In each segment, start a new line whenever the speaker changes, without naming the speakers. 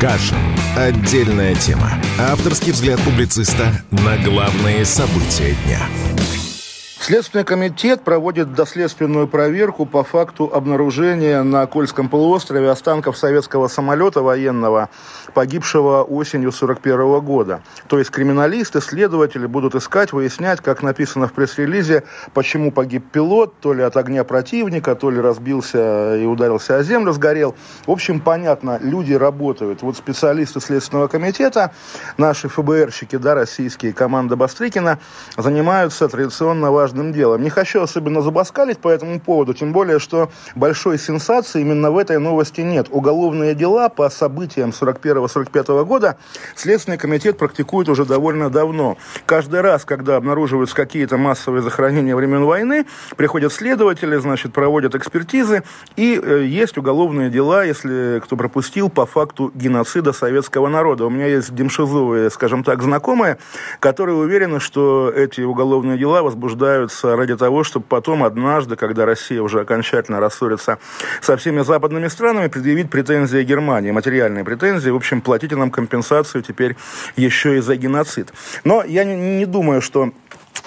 Кашин. Отдельная тема. Авторский взгляд публициста на главные события дня.
Следственный комитет проводит доследственную проверку по факту обнаружения на Кольском полуострове останков советского самолета военного, погибшего осенью 1941 года. То есть криминалисты, следователи будут искать, выяснять, как написано в пресс-релизе, почему погиб пилот, то ли от огня противника, то ли разбился и ударился о землю, сгорел. В общем, понятно, люди работают. Вот специалисты Следственного комитета, наши ФБРщики, да, российские, команда Бастрыкина, занимаются традиционно важным важным делом. Не хочу особенно забаскалить по этому поводу, тем более, что большой сенсации именно в этой новости нет. Уголовные дела по событиям 41-45 года Следственный комитет практикует уже довольно давно. Каждый раз, когда обнаруживаются какие-то массовые захоронения времен войны, приходят следователи, значит, проводят экспертизы, и э, есть уголовные дела, если кто пропустил, по факту геноцида советского народа. У меня есть демшизовые, скажем так, знакомые, которые уверены, что эти уголовные дела возбуждают устраиваются ради того, чтобы потом однажды, когда Россия уже окончательно рассорится со всеми западными странами, предъявить претензии Германии, материальные претензии, в общем, платите нам компенсацию теперь еще и за геноцид. Но я не, не думаю, что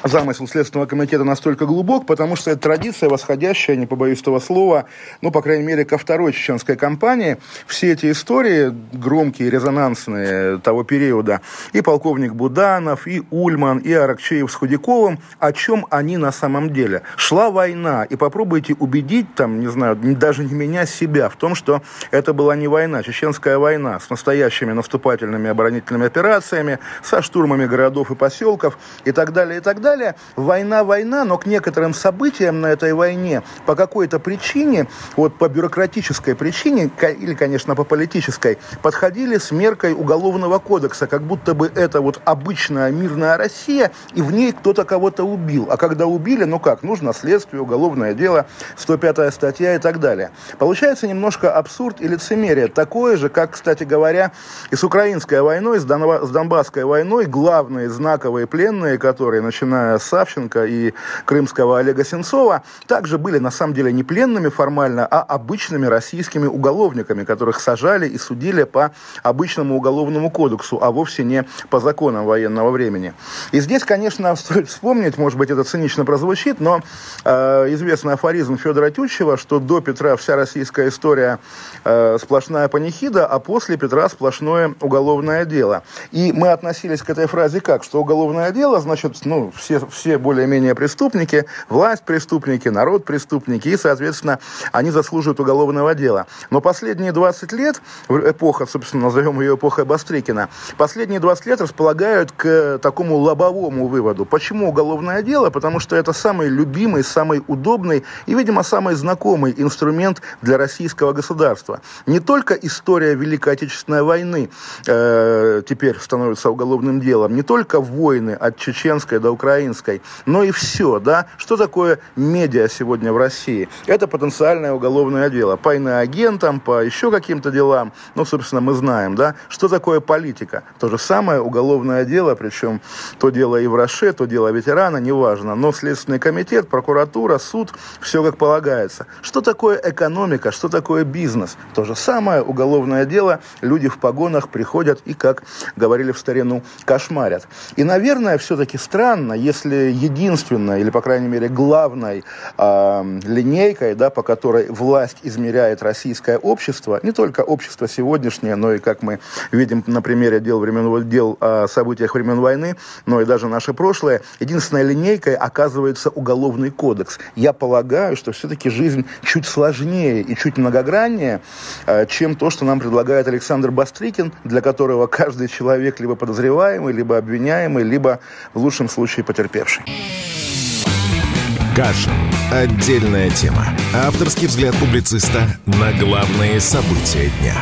замысел Следственного комитета настолько глубок, потому что это традиция, восходящая, не побоюсь этого слова, ну, по крайней мере, ко второй чеченской кампании. Все эти истории, громкие, резонансные того периода, и полковник Буданов, и Ульман, и Аракчеев с Худяковым, о чем они на самом деле. Шла война, и попробуйте убедить, там, не знаю, даже не меня, себя в том, что это была не война, чеченская война с настоящими наступательными оборонительными операциями, со штурмами городов и поселков и так далее, и так далее далее. Война, война, но к некоторым событиям на этой войне по какой-то причине, вот по бюрократической причине, или, конечно, по политической, подходили с меркой Уголовного кодекса, как будто бы это вот обычная мирная Россия, и в ней кто-то кого-то убил. А когда убили, ну как, нужно следствие, уголовное дело, 105 статья и так далее. Получается немножко абсурд и лицемерие. Такое же, как, кстати говоря, и с украинской войной, с, Донба- с Донбасской войной, главные знаковые пленные, которые, начиная Савченко и крымского Олега Сенцова, также были на самом деле не пленными формально, а обычными российскими уголовниками, которых сажали и судили по обычному уголовному кодексу, а вовсе не по законам военного времени. И здесь, конечно, стоит вспомнить, может быть, это цинично прозвучит, но э, известный афоризм Федора Тютчева, что до Петра вся российская история э, сплошная панихида, а после Петра сплошное уголовное дело. И мы относились к этой фразе как, что уголовное дело, значит, ну, все все, более-менее преступники, власть преступники, народ преступники, и, соответственно, они заслуживают уголовного дела. Но последние 20 лет, эпоха, собственно, назовем ее эпохой Бастрыкина, последние 20 лет располагают к такому лобовому выводу. Почему уголовное дело? Потому что это самый любимый, самый удобный и, видимо, самый знакомый инструмент для российского государства. Не только история Великой Отечественной войны э, теперь становится уголовным делом, не только войны от чеченской до украинской, украинской, но и все, да. Что такое медиа сегодня в России? Это потенциальное уголовное дело. По иноагентам, по еще каким-то делам, ну, собственно, мы знаем, да. Что такое политика? То же самое уголовное дело, причем то дело и в Роше, то дело ветерана, неважно. Но Следственный комитет, прокуратура, суд, все как полагается. Что такое экономика? Что такое бизнес? То же самое уголовное дело. Люди в погонах приходят и, как говорили в старину, кошмарят. И, наверное, все-таки странно, если единственной, или, по крайней мере, главной э, линейкой, да, по которой власть измеряет российское общество, не только общество сегодняшнее, но и, как мы видим на примере дел, времен, дел о событиях времен войны, но и даже наше прошлое, единственной линейкой оказывается уголовный кодекс. Я полагаю, что все-таки жизнь чуть сложнее и чуть многограннее, э, чем то, что нам предлагает Александр Бастрыкин, для которого каждый человек либо подозреваемый, либо обвиняемый, либо в лучшем случае потерпевший.
Кашин. Отдельная тема. Авторский взгляд публициста на главные события дня.